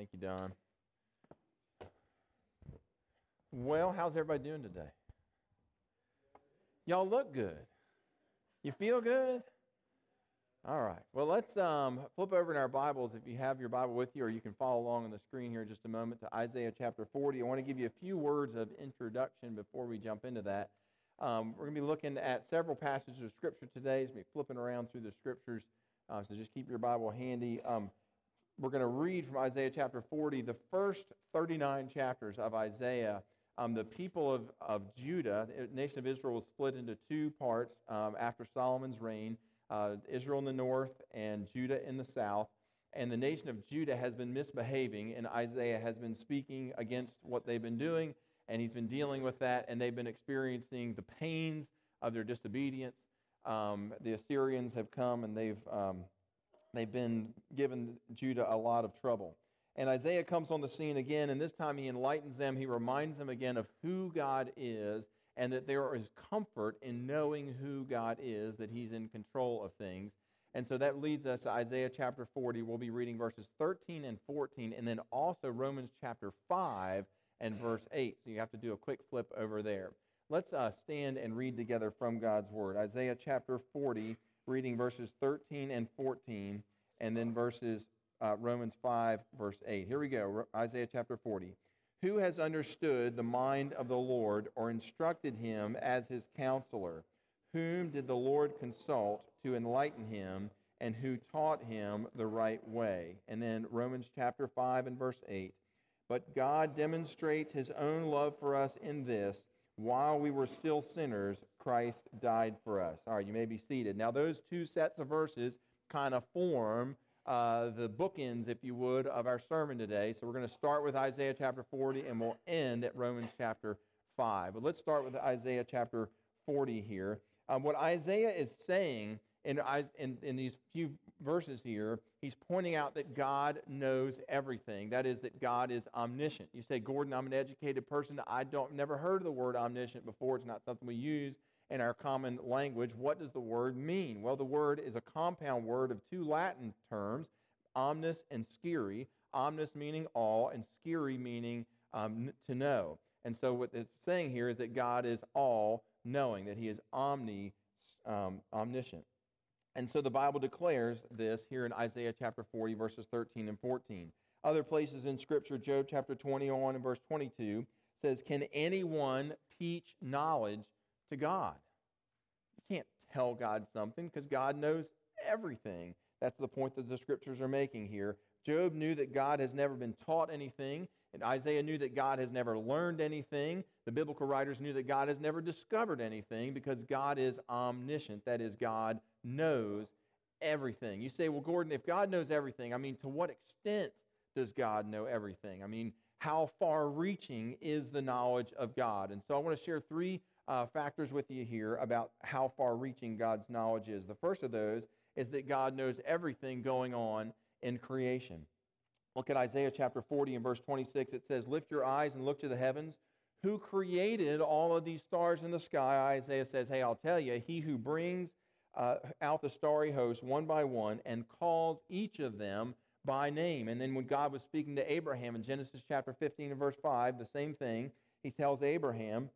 Thank you, Don. Well, how's everybody doing today? Y'all look good. You feel good? All right. Well, let's um, flip over in our Bibles if you have your Bible with you, or you can follow along on the screen here in just a moment to Isaiah chapter 40. I want to give you a few words of introduction before we jump into that. Um, we're going to be looking at several passages of Scripture today. We'll be flipping around through the Scriptures, uh, so just keep your Bible handy. Um, we're going to read from Isaiah chapter 40, the first 39 chapters of Isaiah. Um, the people of, of Judah, the nation of Israel, was split into two parts um, after Solomon's reign uh, Israel in the north and Judah in the south. And the nation of Judah has been misbehaving, and Isaiah has been speaking against what they've been doing, and he's been dealing with that, and they've been experiencing the pains of their disobedience. Um, the Assyrians have come and they've um, They've been given Judah a lot of trouble. And Isaiah comes on the scene again, and this time he enlightens them. He reminds them again of who God is and that there is comfort in knowing who God is, that he's in control of things. And so that leads us to Isaiah chapter 40. We'll be reading verses 13 and 14, and then also Romans chapter 5 and verse 8. So you have to do a quick flip over there. Let's uh, stand and read together from God's word. Isaiah chapter 40 reading verses 13 and 14, and then verses uh, Romans 5, verse 8. Here we go, Isaiah chapter 40. Who has understood the mind of the Lord or instructed him as his counselor? Whom did the Lord consult to enlighten him, and who taught him the right way? And then Romans chapter 5 and verse 8. But God demonstrates his own love for us in this while we were still sinners, Christ died for us. All right, you may be seated. Now, those two sets of verses kind of form uh, the bookends, if you would, of our sermon today. So we're going to start with Isaiah chapter 40 and we'll end at Romans chapter 5. But let's start with Isaiah chapter 40 here. Um, what Isaiah is saying in, in, in these few verses here, he's pointing out that God knows everything. That is, that God is omniscient. You say, Gordon, I'm an educated person. I don't never heard of the word omniscient before. It's not something we use in our common language. What does the word mean? Well, the word is a compound word of two Latin terms, omnis and scire. Omnis meaning all, and scire meaning um, to know. And so what it's saying here is that God is all knowing, that he is omni, um, omniscient. And so the Bible declares this here in Isaiah chapter 40, verses 13 and 14. Other places in Scripture, Job chapter 21 and verse 22 says, Can anyone teach knowledge to God? You can't tell God something because God knows everything. That's the point that the Scriptures are making here. Job knew that God has never been taught anything, and Isaiah knew that God has never learned anything. The biblical writers knew that God has never discovered anything because God is omniscient. That is, God knows everything. You say, well, Gordon, if God knows everything, I mean, to what extent does God know everything? I mean, how far reaching is the knowledge of God? And so I want to share three uh, factors with you here about how far reaching God's knowledge is. The first of those is that God knows everything going on in creation. Look at Isaiah chapter 40 and verse 26. It says, Lift your eyes and look to the heavens. Who created all of these stars in the sky? Isaiah says, Hey, I'll tell you, he who brings uh, out the starry host one by one and calls each of them by name. And then when God was speaking to Abraham in Genesis chapter 15 and verse 5, the same thing, he tells Abraham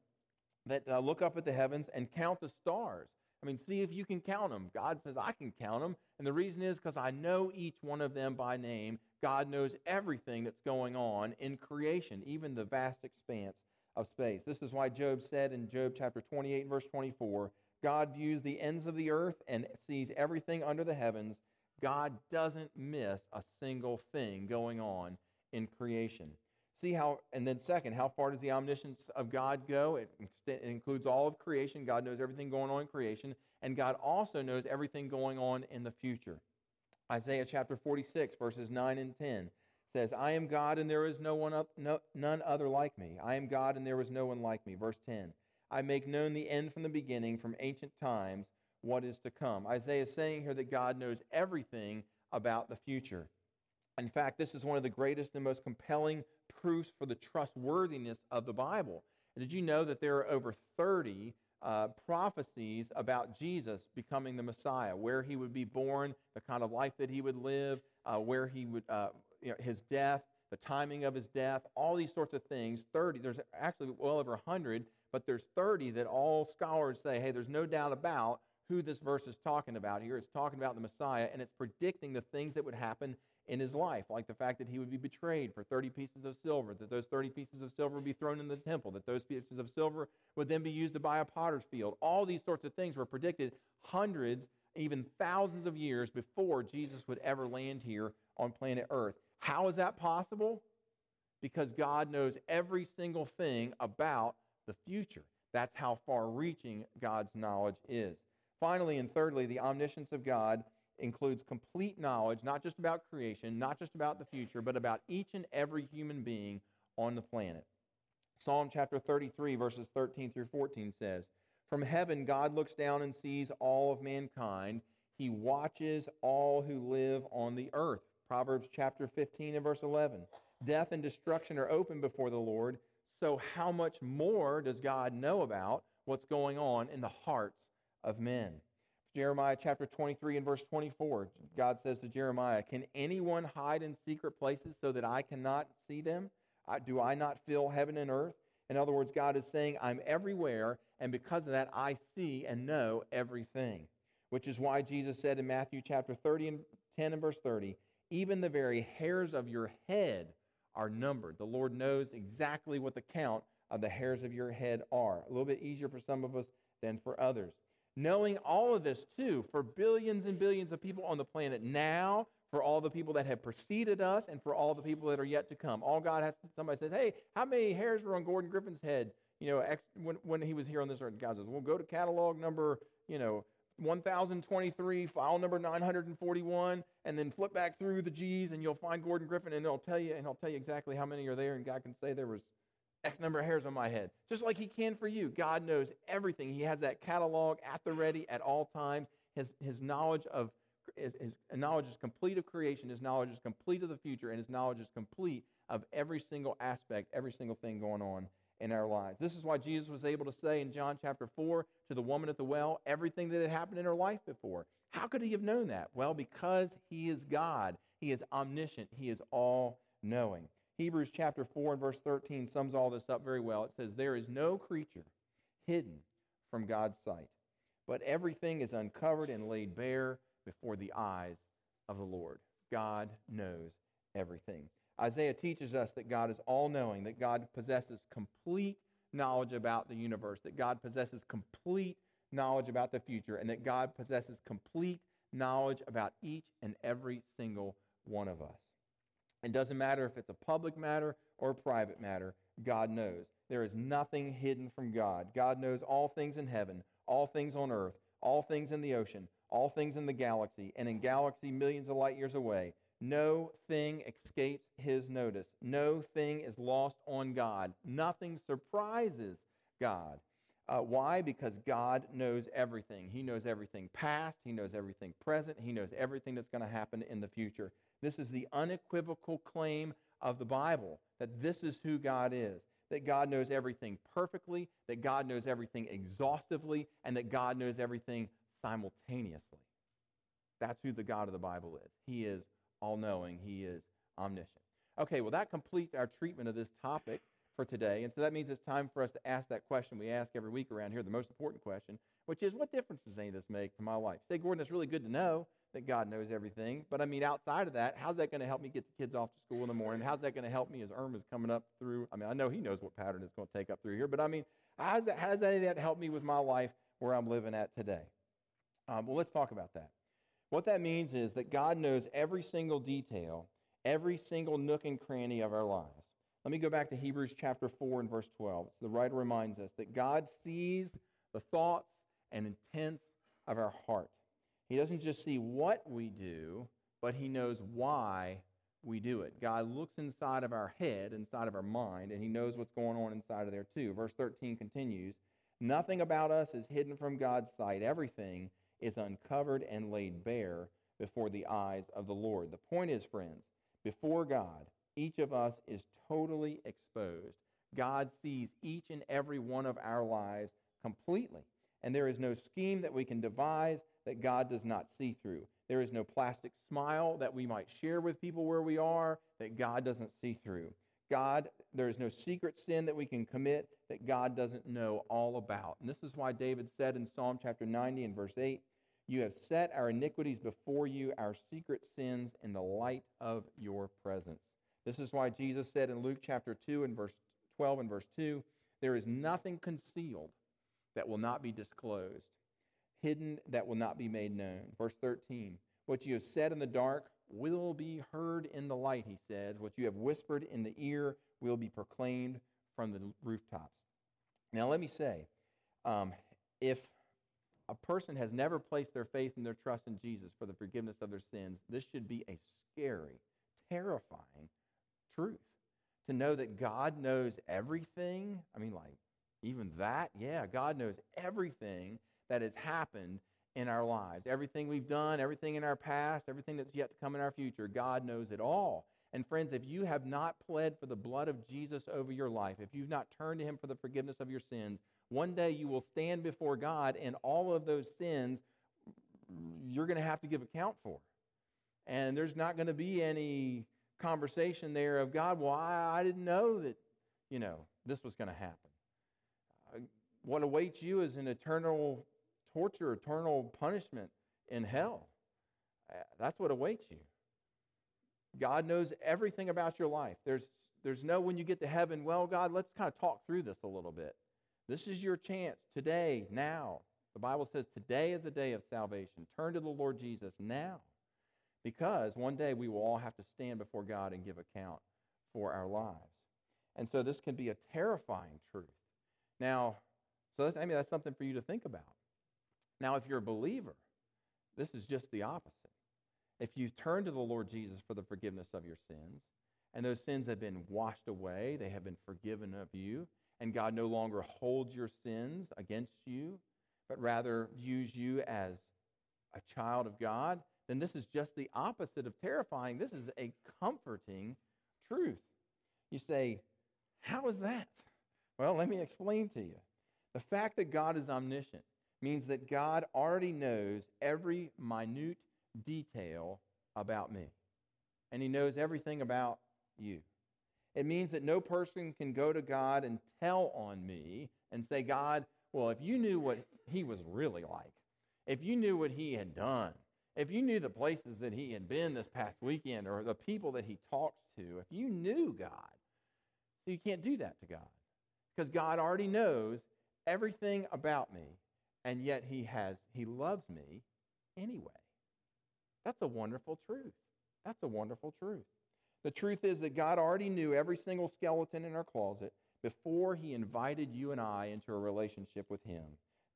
that uh, look up at the heavens and count the stars. I mean, see if you can count them. God says, I can count them. And the reason is because I know each one of them by name. God knows everything that's going on in creation, even the vast expanse of space. This is why Job said in Job chapter 28, verse 24, God views the ends of the earth and sees everything under the heavens. God doesn't miss a single thing going on in creation. See how, and then second, how far does the omniscience of God go? It, it, includes all of creation. God knows everything going on in creation, and God also knows everything going on in the future. Isaiah chapter 46, verses 9 and 10 says, I am God and there is no one up, no, none other like me. I am God and there is no one like me. Verse 10. I make known the end from the beginning, from ancient times, what is to come. Isaiah is saying here that God knows everything about the future. In fact, this is one of the greatest and most compelling proofs for the trustworthiness of the Bible. And did you know that there are over 30 uh, prophecies about Jesus becoming the Messiah, where he would be born, the kind of life that he would live, uh, where he would, uh, you know, his death, the timing of his death, all these sorts of things. 30, there's actually well over 100, but there's 30 that all scholars say, hey, there's no doubt about who this verse is talking about here. It's talking about the Messiah, and it's predicting the things that would happen in his life, like the fact that he would be betrayed for 30 pieces of silver, that those 30 pieces of silver would be thrown in the temple, that those pieces of silver would then be used to buy a potter's field. All these sorts of things were predicted hundreds, even thousands of years before Jesus would ever land here on planet Earth. How is that possible? Because God knows every single thing about the future. That's how far reaching God's knowledge is. Finally, and thirdly, the omniscience of God includes complete knowledge, not just about creation, not just about the future, but about each and every human being on the planet. Psalm chapter 33, verses 13 through 14 says, From heaven, God looks down and sees all of mankind. He watches all who live on the earth. Proverbs chapter 15 and verse 11. Death and destruction are open before the Lord. So, how much more does God know about what's going on in the hearts of men? Jeremiah chapter 23 and verse 24, God says to Jeremiah, Can anyone hide in secret places so that I cannot see them? do I not fill heaven and earth? In other words, God is saying, I'm everywhere, and because of that, I see and know everything. Which is why Jesus said in Matthew chapter 30 and 10 and verse 30, Even the very hairs of your head are numbered. The Lord knows exactly what the count of the hairs of your head are. A little bit easier for some of us than for others knowing all of this too for billions and billions of people on the planet now, for all the people that have preceded us, and for all the people that are yet to come. All God has, somebody says, hey, how many hairs were on Gordon Griffin's head, you know, when, when he was here on this earth? God says, well, go to catalog number, you know, 1023, file number 941, and then flip back through the G's, and you'll find Gordon Griffin, and it'll tell you, and he'll tell you exactly how many are there, and God can say there was X number of hairs on my head. Just like He can for you. God knows everything. He has that catalog at the ready at all times. His, his knowledge of his, his knowledge is complete of creation. His knowledge is complete of the future, and his knowledge is complete of every single aspect, every single thing going on in our lives. This is why Jesus was able to say in John chapter 4 to the woman at the well everything that had happened in her life before. How could he have known that? Well, because he is God. He is omniscient. He is all knowing. Hebrews chapter 4 and verse 13 sums all this up very well. It says, There is no creature hidden from God's sight, but everything is uncovered and laid bare before the eyes of the Lord. God knows everything. Isaiah teaches us that God is all knowing, that God possesses complete knowledge about the universe, that God possesses complete knowledge about the future, and that God possesses complete knowledge about each and every single one of us. It doesn't matter if it's a public matter or a private matter, God knows. There is nothing hidden from God. God knows all things in heaven, all things on earth, all things in the ocean, all things in the galaxy, and in galaxy millions of light years away. No thing escapes his notice. No thing is lost on God. Nothing surprises God. Uh, why? Because God knows everything. He knows everything past, He knows everything present, He knows everything that's going to happen in the future. This is the unequivocal claim of the Bible that this is who God is. That God knows everything perfectly, that God knows everything exhaustively, and that God knows everything simultaneously. That's who the God of the Bible is. He is all knowing, He is omniscient. Okay, well, that completes our treatment of this topic for today. And so that means it's time for us to ask that question we ask every week around here, the most important question, which is what difference does any of this make to my life? Say, Gordon, it's really good to know that God knows everything. But I mean, outside of that, how's that going to help me get the kids off to school in the morning? How's that going to help me as Irma's coming up through? I mean, I know he knows what pattern it's going to take up through here, but I mean, how's that, how does any of that help me with my life where I'm living at today? Um, well, let's talk about that. What that means is that God knows every single detail, every single nook and cranny of our lives. Let me go back to Hebrews chapter 4 and verse 12. So the writer reminds us that God sees the thoughts and intents of our heart. He doesn't just see what we do, but he knows why we do it. God looks inside of our head, inside of our mind, and he knows what's going on inside of there too. Verse 13 continues Nothing about us is hidden from God's sight. Everything is uncovered and laid bare before the eyes of the Lord. The point is, friends, before God, each of us is totally exposed. God sees each and every one of our lives completely. And there is no scheme that we can devise that God does not see through. There is no plastic smile that we might share with people where we are that God doesn't see through. God, there is no secret sin that we can commit that God doesn't know all about. And this is why David said in Psalm chapter 90 and verse 8, You have set our iniquities before you, our secret sins in the light of your presence. This is why Jesus said in Luke chapter 2 and verse 12 and verse 2, There is nothing concealed that will not be disclosed, hidden that will not be made known. Verse 13, What you have said in the dark will be heard in the light, he says. What you have whispered in the ear will be proclaimed from the rooftops. Now, let me say, um, if a person has never placed their faith and their trust in Jesus for the forgiveness of their sins, this should be a scary, terrifying truth. To know that God knows everything. I mean, like, even that, yeah, God knows everything that has happened in our lives. Everything we've done, everything in our past, everything that's yet to come in our future, God knows it all. And friends, if you have not pled for the blood of Jesus over your life, if you've not turned to Him for the forgiveness of your sins, one day you will stand before God and all of those sins you're going to have to give account for. And there's not going to be any conversation there of God, well, I, didn't know that, you know, this was going to happen. Uh, what awaits you is an eternal torture, eternal punishment in hell. Uh, that's what awaits you. God knows everything about your life. There's, there's no when you get to heaven, well, God, let's kind of talk through this a little bit. This is your chance today, now. The Bible says today is the day of salvation. Turn to the Lord Jesus now. Because one day we will all have to stand before God and give account for our lives. And so this can be a terrifying truth. Now, so that's, I mean, that's something for you to think about. Now, if you're a believer, this is just the opposite. If you turn to the Lord Jesus for the forgiveness of your sins, and those sins have been washed away, they have been forgiven of you, and God no longer holds your sins against you, but rather views you as a child of God, then this is just the opposite of terrifying. This is a comforting truth. You say, How is that? Well, let me explain to you. The fact that God is omniscient means that God already knows every minute detail about me, and He knows everything about you. It means that no person can go to God and tell on me and say, God, well, if you knew what He was really like, if you knew what He had done, if you knew the places that He had been this past weekend or the people that He talks to, if you knew God, so you can't do that to God. Because God already knows everything about me and yet he has he loves me anyway. That's a wonderful truth. That's a wonderful truth. The truth is that God already knew every single skeleton in our closet before he invited you and I into a relationship with him.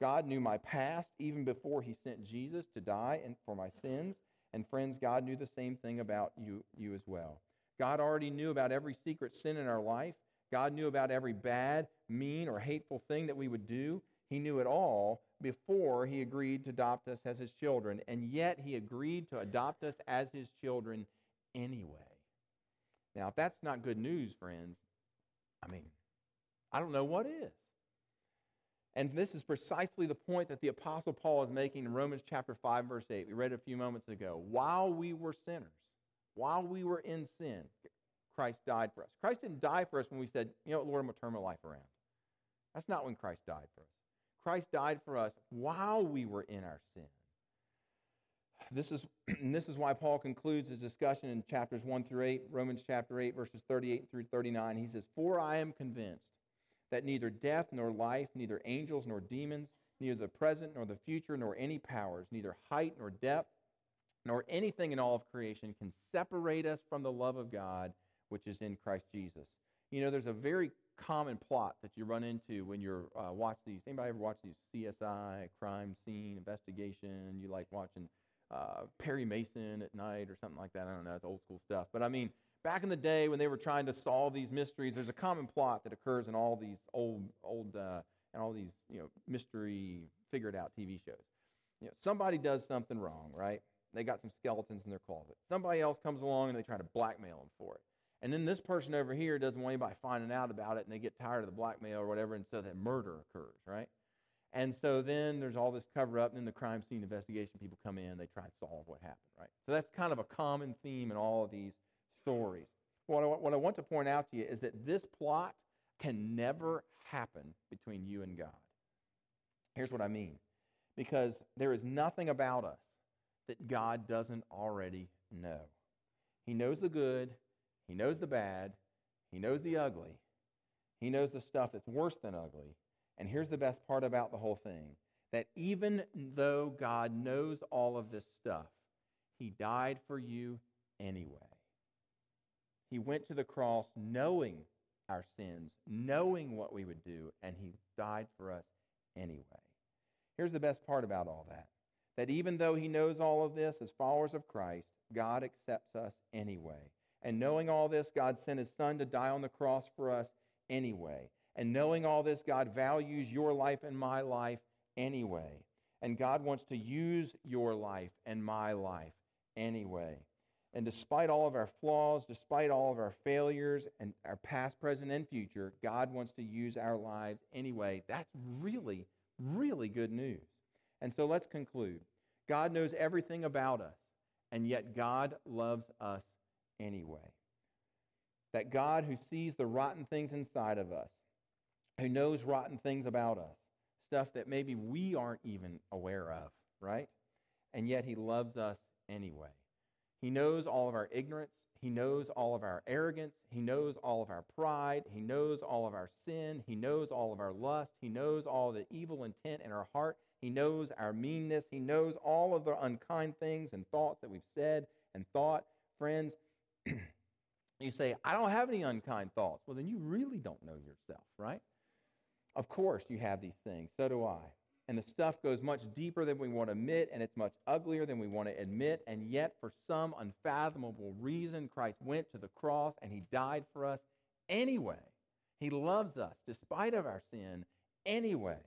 God knew my past even before he sent Jesus to die and for my sins. And friends, God knew the same thing about you, you as well. God already knew about every secret sin in our life. God knew about every bad, mean, or hateful thing that we would do. He knew it all before he agreed to adopt us as his children, and yet he agreed to adopt us as his children anyway. Now, if that's not good news, friends, I mean, I don't know what is. And this is precisely the point that the Apostle Paul is making in Romans chapter 5, verse 8. We read it a few moments ago. While we were sinners, while we were in sin, Christ died for us. Christ didn't die for us when we said, you know what, Lord, I'm going to turn my life around. That's not when Christ died for us. Christ died for us while we were in our sin. This is, this is why Paul concludes his discussion in chapters 1 through 8, Romans chapter 8, verses 38 through 39. He says, For I am convinced that neither death nor life, neither angels nor demons, neither the present nor the future, nor any powers, neither height nor depth, nor anything in all of creation can separate us from the love of God which is in Christ Jesus. You know, there's a very common plot that you run into when you're uh, watch these. Anybody ever watch these CSI crime scene investigation? You like watching uh, Perry Mason at night or something like that. I don't know. It's old school stuff. But I mean, back in the day when they were trying to solve these mysteries, there's a common plot that occurs in all these old old uh, and all these you know mystery figured out TV shows. You know, somebody does something wrong, right? They got some skeletons in their closet. Somebody else comes along and they try to blackmail them for it. And then this person over here doesn't want anybody finding out about it and they get tired of the blackmail or whatever, and so that murder occurs, right? And so then there's all this cover up, and then the crime scene investigation people come in, they try and solve what happened, right? So that's kind of a common theme in all of these stories. What I, what I want to point out to you is that this plot can never happen between you and God. Here's what I mean because there is nothing about us that God doesn't already know. He knows the good, He knows the bad, He knows the ugly, He knows the stuff that's worse than ugly. And here's the best part about the whole thing that even though God knows all of this stuff, He died for you anyway. He went to the cross knowing our sins, knowing what we would do, and He died for us anyway. Here's the best part about all that that even though He knows all of this as followers of Christ, God accepts us anyway. And knowing all this, God sent His Son to die on the cross for us anyway. And knowing all this, God values your life and my life anyway. And God wants to use your life and my life anyway. And despite all of our flaws, despite all of our failures and our past, present, and future, God wants to use our lives anyway. That's really, really good news. And so let's conclude. God knows everything about us, and yet God loves us anyway. That God, who sees the rotten things inside of us, who knows rotten things about us, stuff that maybe we aren't even aware of, right? And yet He loves us anyway. He knows all of our ignorance. He knows all of our arrogance. He knows all of our pride. He knows all of our sin. He knows all of our lust. He knows all the evil intent in our heart. He knows our meanness. He knows all of the unkind things and thoughts that we've said and thought. Friends, you say, I don't have any unkind thoughts. Well, then you really don't know yourself, right? Of course, you have these things. So do I and the stuff goes much deeper than we want to admit, and it's much uglier than we want to admit. And yet, for some unfathomable reason, Christ went to the cross and he died for us anyway. He loves us despite of our sin anyway.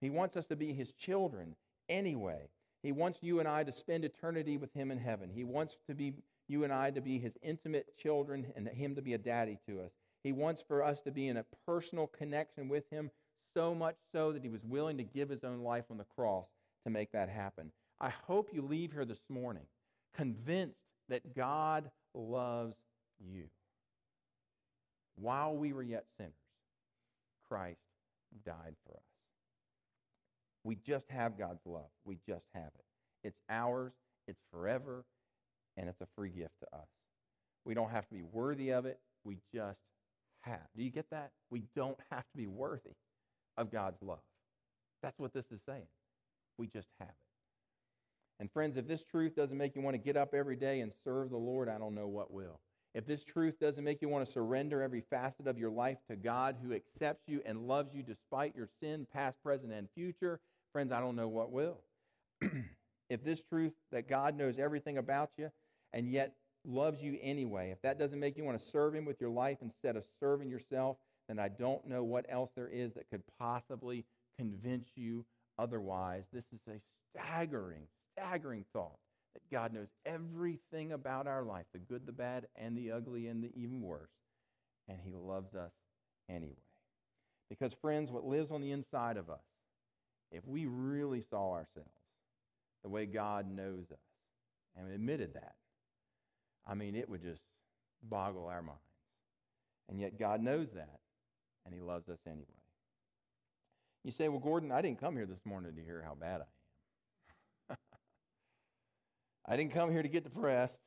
He wants us to be his children anyway. He wants you and I to spend eternity with him in heaven. He wants to be you and I to be his intimate children and him to be a daddy to us. He wants for us to be in a personal connection with him so much so that he was willing to give his own life on the cross to make that happen. I hope you leave here this morning convinced that God loves you. While we were yet sinners, Christ died for us. We just have God's love. We just have it. It's ours, it's forever, and it's a free gift to us. We don't have to be worthy of it. We just have. Do you get that? We don't have to be worthy of God's love. That's what this is saying. We just have it. And friends, if this truth doesn't make you want to get up every day and serve the Lord, I don't know what will. If this truth doesn't make you want to surrender every facet of your life to God who accepts you and loves you despite your sin, past, present, and future, friends, I don't know what will. if this truth that God knows everything about you and yet loves you anyway, if that doesn't make you want to serve Him with your life instead of serving yourself, then I don't know what else there is that could possibly convince you otherwise. This is a staggering, staggering thought that God knows everything about our life the good, the bad, and the ugly, and the even worse. And He loves us anyway. Because, friends, what lives on the inside of us, if we really saw ourselves the way God knows us and admitted that, I mean, it would just boggle our minds. And yet, God knows that and he loves us anyway. You say, Well, Gordon, I didn't come here this morning to hear how bad I am. I didn't come here to get depressed.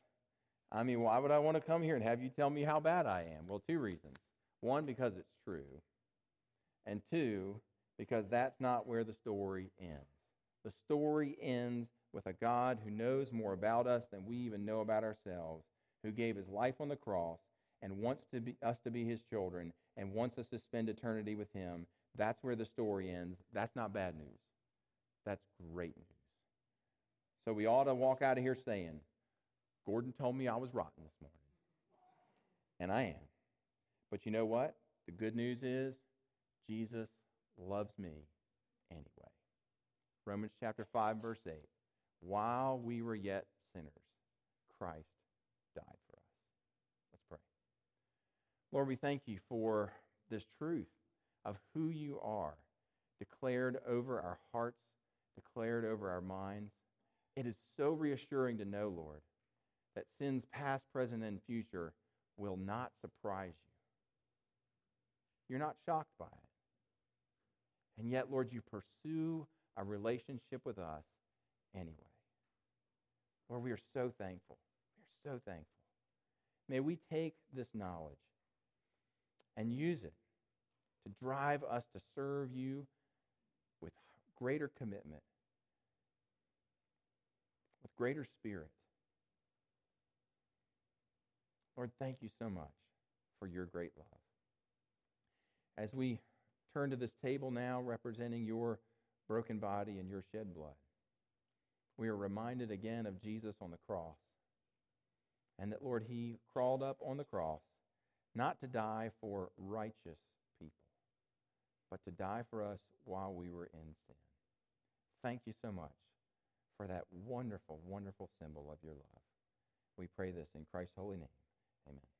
I mean, why would I want to come here and have you tell me how bad I am? Well, two reasons. One, because it's true. And two, because that's not where the story ends. The story ends with a God who knows more about us than we even know about ourselves, who gave his life on the cross and wants to be, us to be his children and wants us to spend eternity with him. That's where the story ends. That's not bad news. That's great news. So we ought to walk out of here saying, Gordon told me I was rotten this morning. And I am. But you know what? The good news is Jesus loves me anyway. Romans chapter 5, verse 8. While we were yet sinners, Christ died for us. Let's pray. Lord, we thank you for this truth of who you are, declared over our hearts, declared over our minds. It is so reassuring to know, Lord, that sins past, present, and future will not surprise you. You're not shocked by it. And yet, Lord, you pursue a relationship with us anyway. Lord, we are so thankful. We are so thankful. May we take this knowledge and use it to drive us to serve you with greater commitment, with greater spirit. Lord, thank you so much for your great love. As we turn to this table now representing your broken body and your shed blood, we are reminded again of Jesus on the cross. And that, Lord, he crawled up on the cross not to die for righteous people, but to die for us while we were in sin. Thank you so much for that wonderful, wonderful symbol of your love. We pray this in Christ's holy name. Amen.